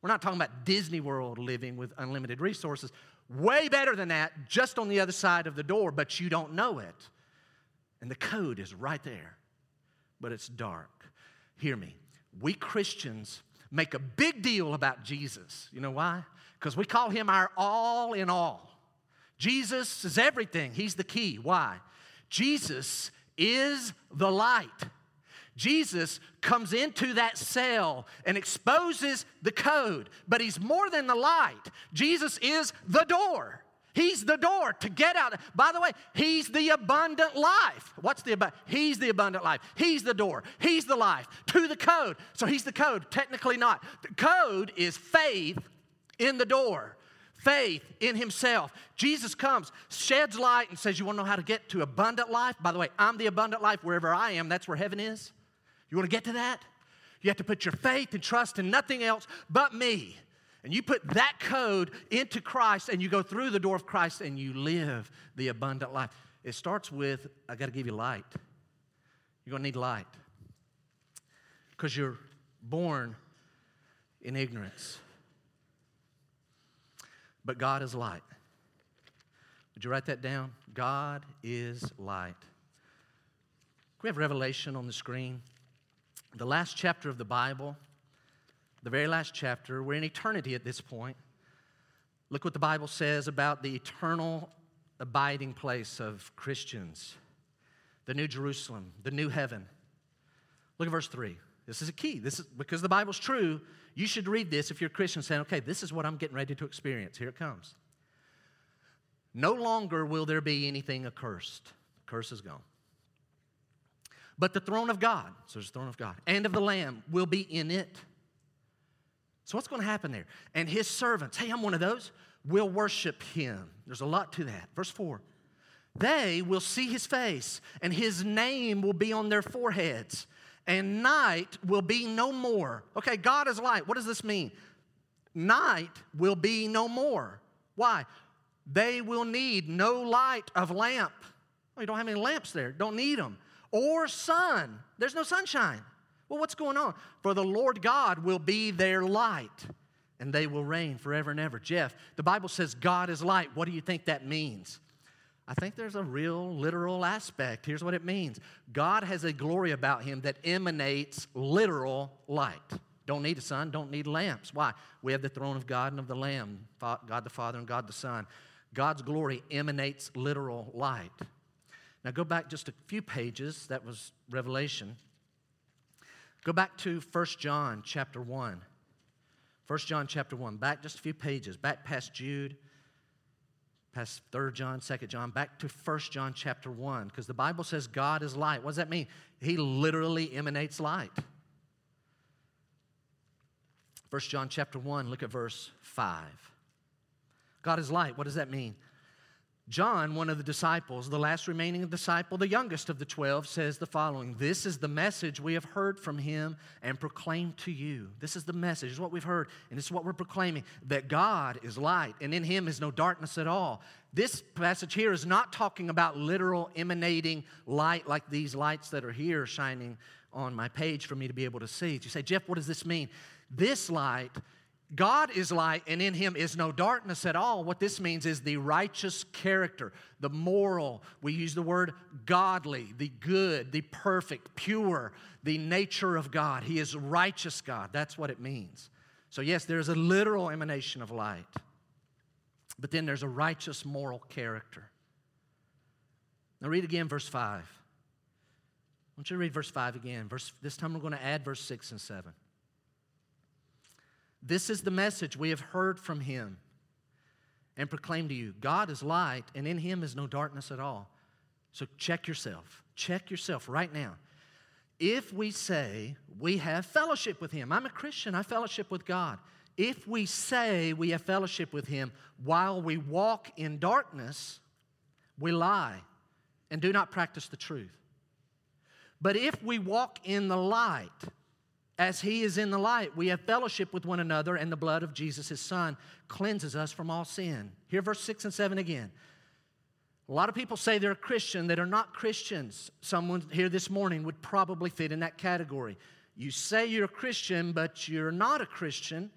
We're not talking about Disney World living with unlimited resources. Way better than that, just on the other side of the door, but you don't know it. And the code is right there, but it's dark. Hear me. We Christians make a big deal about Jesus. You know why? Because we call him our all in all. Jesus is everything, he's the key. Why? Jesus is the light. Jesus comes into that cell and exposes the code, but he's more than the light. Jesus is the door. He's the door to get out. By the way, He's the abundant life. What's the abundant? He's the abundant life. He's the door. He's the life to the code. So He's the code. Technically not. The code is faith in the door. faith in himself. Jesus comes, sheds light, and says, You want to know how to get to abundant life? By the way, I'm the abundant life wherever I am. That's where heaven is. You want to get to that? You have to put your faith and trust in nothing else but me. And you put that code into Christ and you go through the door of Christ and you live the abundant life. It starts with I got to give you light. You're going to need light because you're born in ignorance. But God is light. Would you write that down? God is light. We have Revelation on the screen? The last chapter of the Bible, the very last chapter, we're in eternity at this point. Look what the Bible says about the eternal abiding place of Christians, the New Jerusalem, the new heaven. Look at verse 3. This is a key. This is because the Bible's true. You should read this if you're a Christian saying, okay, this is what I'm getting ready to experience. Here it comes. No longer will there be anything accursed. The curse is gone. But the throne of God, so there's the throne of God, and of the Lamb will be in it. So what's going to happen there? And his servants, hey, I'm one of those, will worship him. There's a lot to that. Verse 4. They will see his face, and his name will be on their foreheads and night will be no more. Okay, God is light. What does this mean? Night will be no more. Why? They will need no light of lamp. Oh, you don't have any lamps there. Don't need them. Or sun. There's no sunshine. Well, what's going on? For the Lord God will be their light, and they will reign forever and ever. Jeff, the Bible says God is light. What do you think that means? I think there's a real literal aspect. Here's what it means God has a glory about him that emanates literal light. Don't need a sun, don't need lamps. Why? We have the throne of God and of the Lamb, God the Father and God the Son. God's glory emanates literal light. Now go back just a few pages. That was Revelation. Go back to 1 John chapter 1. 1 John chapter 1. Back just a few pages. Back past Jude past 3 John, 2 John, back to 1 John chapter 1, because the Bible says God is light. What does that mean? He literally emanates light. 1 John chapter 1, look at verse 5. God is light. What does that mean? John, one of the disciples, the last remaining disciple, the youngest of the twelve, says the following This is the message we have heard from him and proclaimed to you. This is the message, is what we've heard, and is what we're proclaiming that God is light, and in him is no darkness at all. This passage here is not talking about literal emanating light like these lights that are here shining on my page for me to be able to see. You say, Jeff, what does this mean? This light God is light, and in him is no darkness at all. What this means is the righteous character, the moral, we use the word godly, the good, the perfect, pure, the nature of God. He is righteous God. That's what it means. So, yes, there's a literal emanation of light, but then there's a righteous moral character. Now, read again verse 5. I want you to read verse 5 again. Verse, this time we're going to add verse 6 and 7. This is the message we have heard from him and proclaim to you God is light, and in him is no darkness at all. So check yourself. Check yourself right now. If we say we have fellowship with him, I'm a Christian, I fellowship with God. If we say we have fellowship with him while we walk in darkness, we lie and do not practice the truth. But if we walk in the light, as he is in the light, we have fellowship with one another, and the blood of Jesus, his son, cleanses us from all sin. Hear verse 6 and 7 again. A lot of people say they're a Christian that are not Christians. Someone here this morning would probably fit in that category. You say you're a Christian, but you're not a Christian.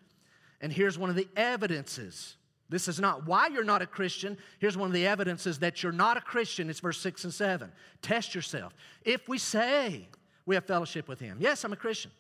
And here's one of the evidences. This is not why you're not a Christian. Here's one of the evidences that you're not a Christian. It's verse 6 and 7. Test yourself. If we say we have fellowship with him, yes, I'm a Christian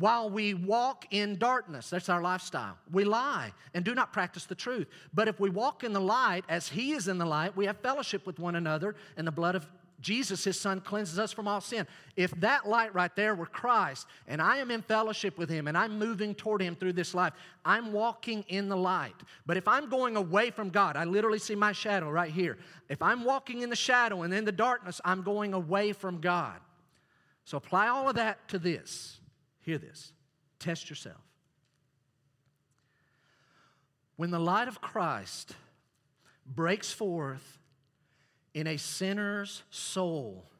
while we walk in darkness, that's our lifestyle. We lie and do not practice the truth. But if we walk in the light as He is in the light, we have fellowship with one another, and the blood of Jesus, His Son, cleanses us from all sin. If that light right there were Christ, and I am in fellowship with Him, and I'm moving toward Him through this life, I'm walking in the light. But if I'm going away from God, I literally see my shadow right here. If I'm walking in the shadow and in the darkness, I'm going away from God. So apply all of that to this. Hear this. Test yourself. When the light of Christ breaks forth in a sinner's soul,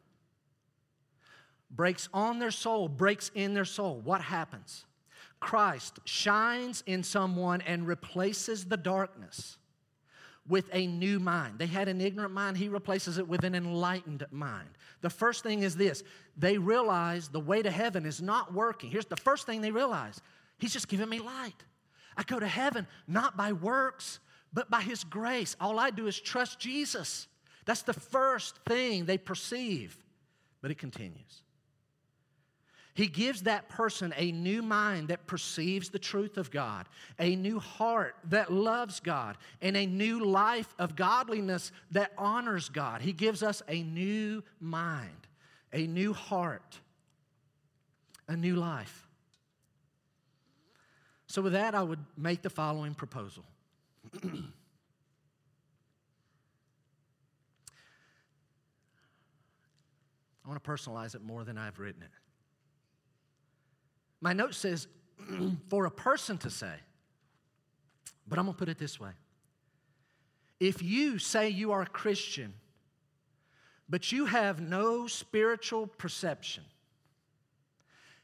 breaks on their soul, breaks in their soul, what happens? Christ shines in someone and replaces the darkness with a new mind. They had an ignorant mind, he replaces it with an enlightened mind. The first thing is this they realize the way to heaven is not working. Here's the first thing they realize He's just giving me light. I go to heaven not by works, but by His grace. All I do is trust Jesus. That's the first thing they perceive. But it continues. He gives that person a new mind that perceives the truth of God, a new heart that loves God, and a new life of godliness that honors God. He gives us a new mind, a new heart, a new life. So, with that, I would make the following proposal. I want to personalize it more than I've written it. My note says, for a person to say, but I'm going to put it this way. If you say you are a Christian, but you have no spiritual perception,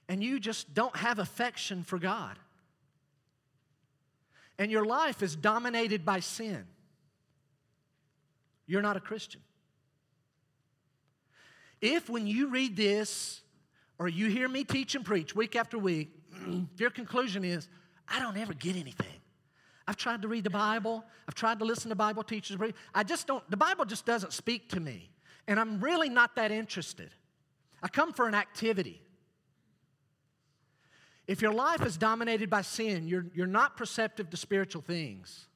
and you just don't have affection for God, and your life is dominated by sin, you're not a Christian. If when you read this, or you hear me teach and preach week after week, your conclusion is, I don't ever get anything. I've tried to read the Bible, I've tried to listen to Bible teachers. I just don't, the Bible just doesn't speak to me. And I'm really not that interested. I come for an activity. If your life is dominated by sin, you're, you're not perceptive to spiritual things,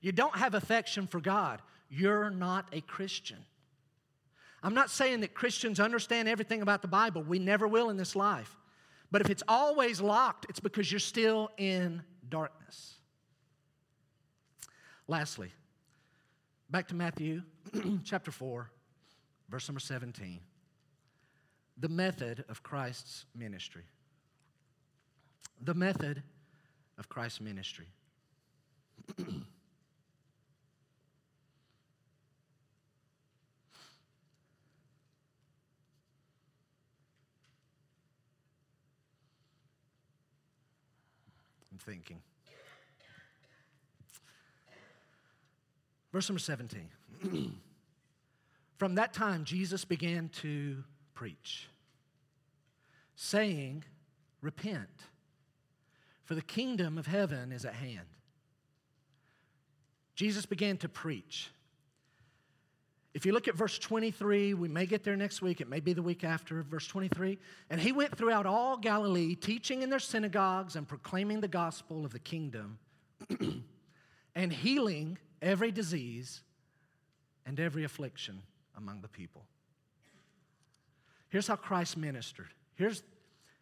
you don't have affection for God, you're not a Christian. I'm not saying that Christians understand everything about the Bible. We never will in this life. But if it's always locked, it's because you're still in darkness. Lastly, back to Matthew chapter 4, verse number 17. The method of Christ's ministry. The method of Christ's ministry. thinking. Verse number 17. From that time, Jesus began to preach, saying, Repent, for the kingdom of heaven is at hand. Jesus began to preach. If you look at verse 23, we may get there next week, it may be the week after, verse 23. And he went throughout all Galilee, teaching in their synagogues and proclaiming the gospel of the kingdom and healing every disease and every affliction among the people. Here's how Christ ministered. Here's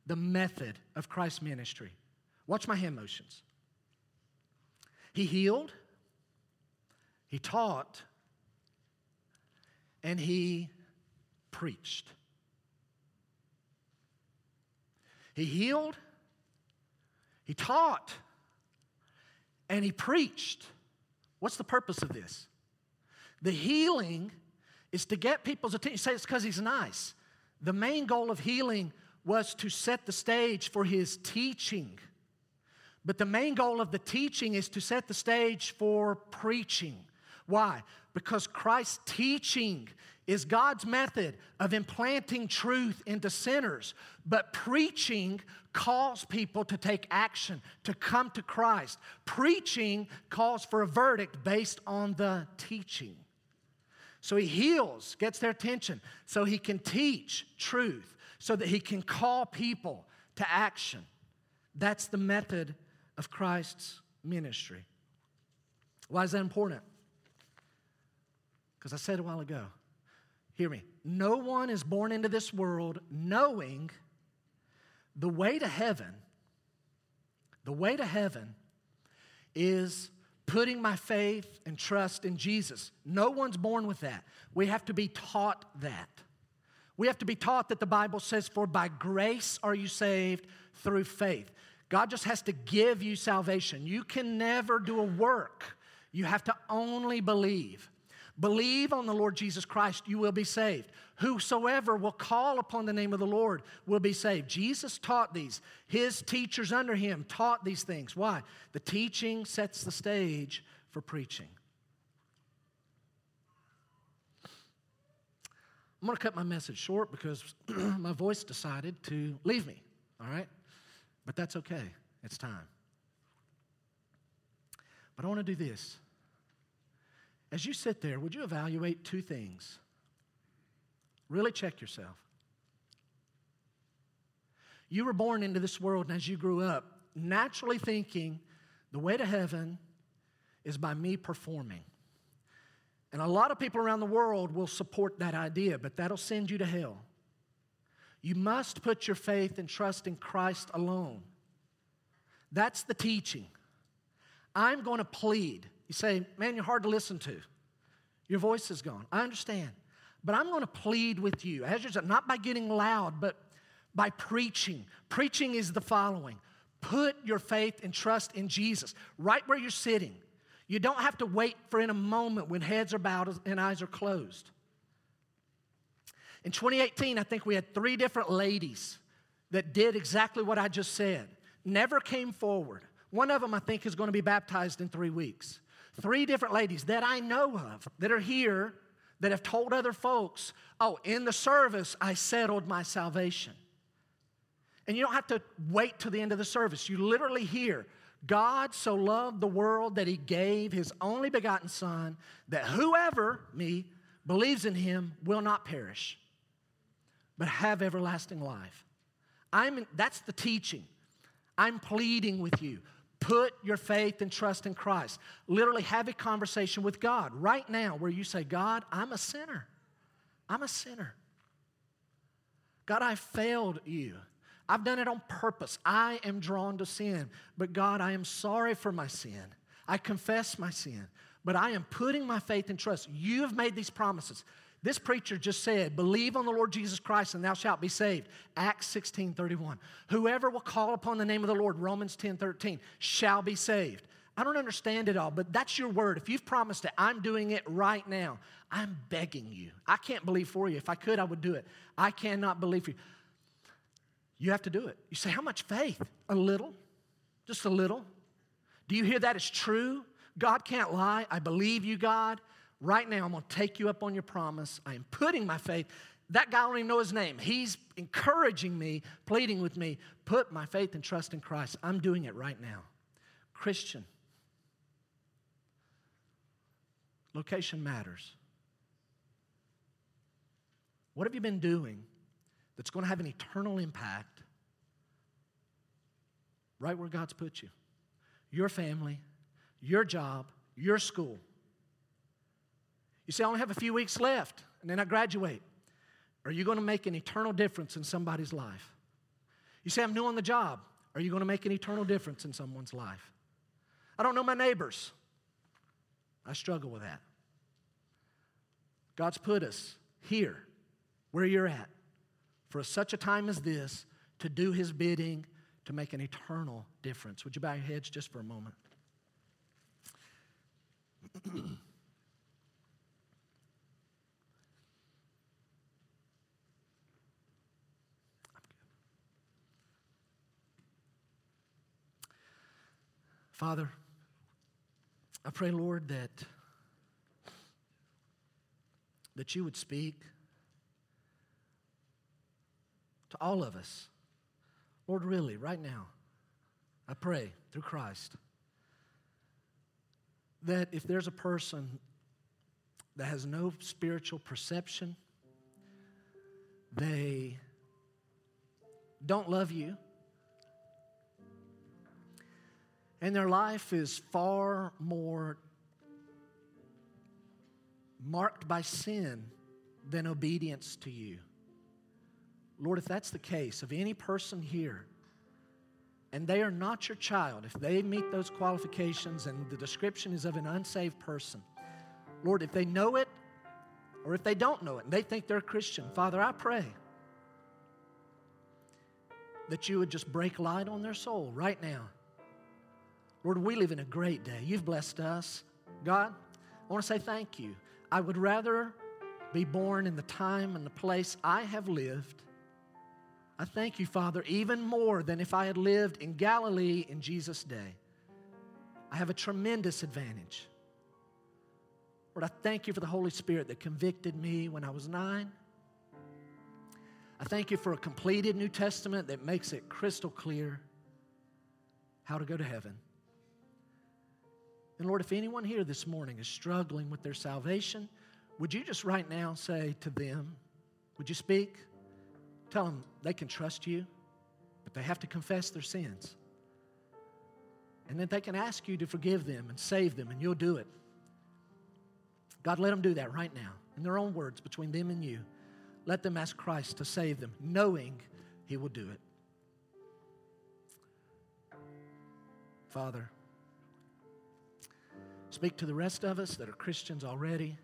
the method of Christ's ministry. Watch my hand motions. He healed, he taught, and he preached. He healed, he taught, and he preached. What's the purpose of this? The healing is to get people's attention. You say it's because he's nice. The main goal of healing was to set the stage for his teaching. But the main goal of the teaching is to set the stage for preaching. Why? Because Christ's teaching is God's method of implanting truth into sinners, but preaching calls people to take action, to come to Christ. Preaching calls for a verdict based on the teaching. So he heals, gets their attention, so he can teach truth, so that he can call people to action. That's the method of Christ's ministry. Why is that important? Because I said a while ago, hear me, no one is born into this world knowing the way to heaven, the way to heaven is putting my faith and trust in Jesus. No one's born with that. We have to be taught that. We have to be taught that the Bible says, For by grace are you saved through faith.
God just has to give you salvation. You can never do a work, you have to only believe. Believe on the Lord Jesus Christ, you will be saved. Whosoever will call upon the name of the Lord will be saved. Jesus taught these. His teachers under him taught these things. Why? The teaching sets the stage for preaching. I'm going to cut my message short because my voice decided to leave me, all right? But that's okay. It's time. But I want to do this. As you sit there, would you evaluate two things? Really check yourself. You were born into this world, and as you grew up, naturally thinking the way to heaven is by me performing. And a lot of people around the world will support that idea, but that'll send you to hell. You must put your faith and trust in Christ alone. That's the teaching. I'm going to plead. You say, man, you're hard to listen to. Your voice is gone. I understand. But I'm going to plead with you, as you said, not by getting loud, but by preaching. Preaching is the following put your faith and trust in Jesus right where you're sitting. You don't have to wait for in a moment when heads are bowed and eyes are closed. In 2018, I think we had three different ladies that did exactly what I just said, never came forward. One of them, I think, is going to be baptized in three weeks. Three different ladies that I know of that are here that have told other folks, oh, in the service, I settled my salvation. And you don't have to wait till the end of the service. You literally hear, God so loved the world that he gave his only begotten Son, that whoever, me, believes in him will not perish, but have everlasting life. I'm, that's the teaching. I'm pleading with you. Put your faith and trust in Christ. Literally have a conversation with God right now where you say, God, I'm a sinner. I'm a sinner. God, I failed you. I've done it on purpose. I am drawn to sin. But God, I am sorry for my sin. I confess my sin. But I am putting my faith and trust. You have made these promises. This preacher just said, Believe on the Lord Jesus Christ and thou shalt be saved. Acts 16 31. Whoever will call upon the name of the Lord, Romans 10 13, shall be saved. I don't understand it all, but that's your word. If you've promised it, I'm doing it right now. I'm begging you. I can't believe for you. If I could, I would do it. I cannot believe for you. You have to do it. You say, How much faith? A little, just a little. Do you hear that is true? God can't lie. I believe you, God. Right now, I'm going to take you up on your promise. I am putting my faith. That guy, I don't even know his name. He's encouraging me, pleading with me, put my faith and trust in Christ. I'm doing it right now. Christian, location matters. What have you been doing that's going to have an eternal impact right where God's put you. Your family, your job, your school. You say, I only have a few weeks left and then I graduate. Are you going to make an eternal difference in somebody's life? You say, I'm new on the job. Are you going to make an eternal difference in someone's life? I don't know my neighbors. I struggle with that. God's put us here, where you're at for such a time as this to do his bidding to make an eternal difference. Would you bow your heads just for a moment? Father, I pray, Lord, that, that you would speak to all of us. Lord, really, right now, I pray through Christ that if there's a person that has no spiritual perception, they don't love you, and their life is far more marked by sin than obedience to you. Lord, if that's the case of any person here, and they are not your child, if they meet those qualifications and the description is of an unsaved person, Lord, if they know it or if they don't know it and they think they're a Christian, Father, I pray that you would just break light on their soul right now. Lord, we live in a great day. You've blessed us. God, I want to say thank you. I would rather be born in the time and the place I have lived. I thank you, Father, even more than if I had lived in Galilee in Jesus' day. I have a tremendous advantage. Lord, I thank you for the Holy Spirit that convicted me when I was nine. I thank you for a completed New Testament that makes it crystal clear how to go to heaven. And Lord, if anyone here this morning is struggling with their salvation, would you just right now say to them, would you speak? Tell them they can trust you, but they have to confess their sins. And then they can ask you to forgive them and save them, and you'll do it. God, let them do that right now, in their own words, between them and you. Let them ask Christ to save them, knowing He will do it. Father, speak to the rest of us that are Christians already.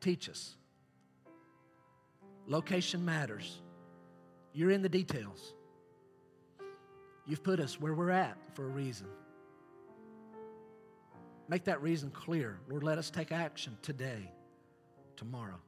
Teach us. Location matters. You're in the details. You've put us where we're at for a reason. Make that reason clear. Lord, let us take action today, tomorrow.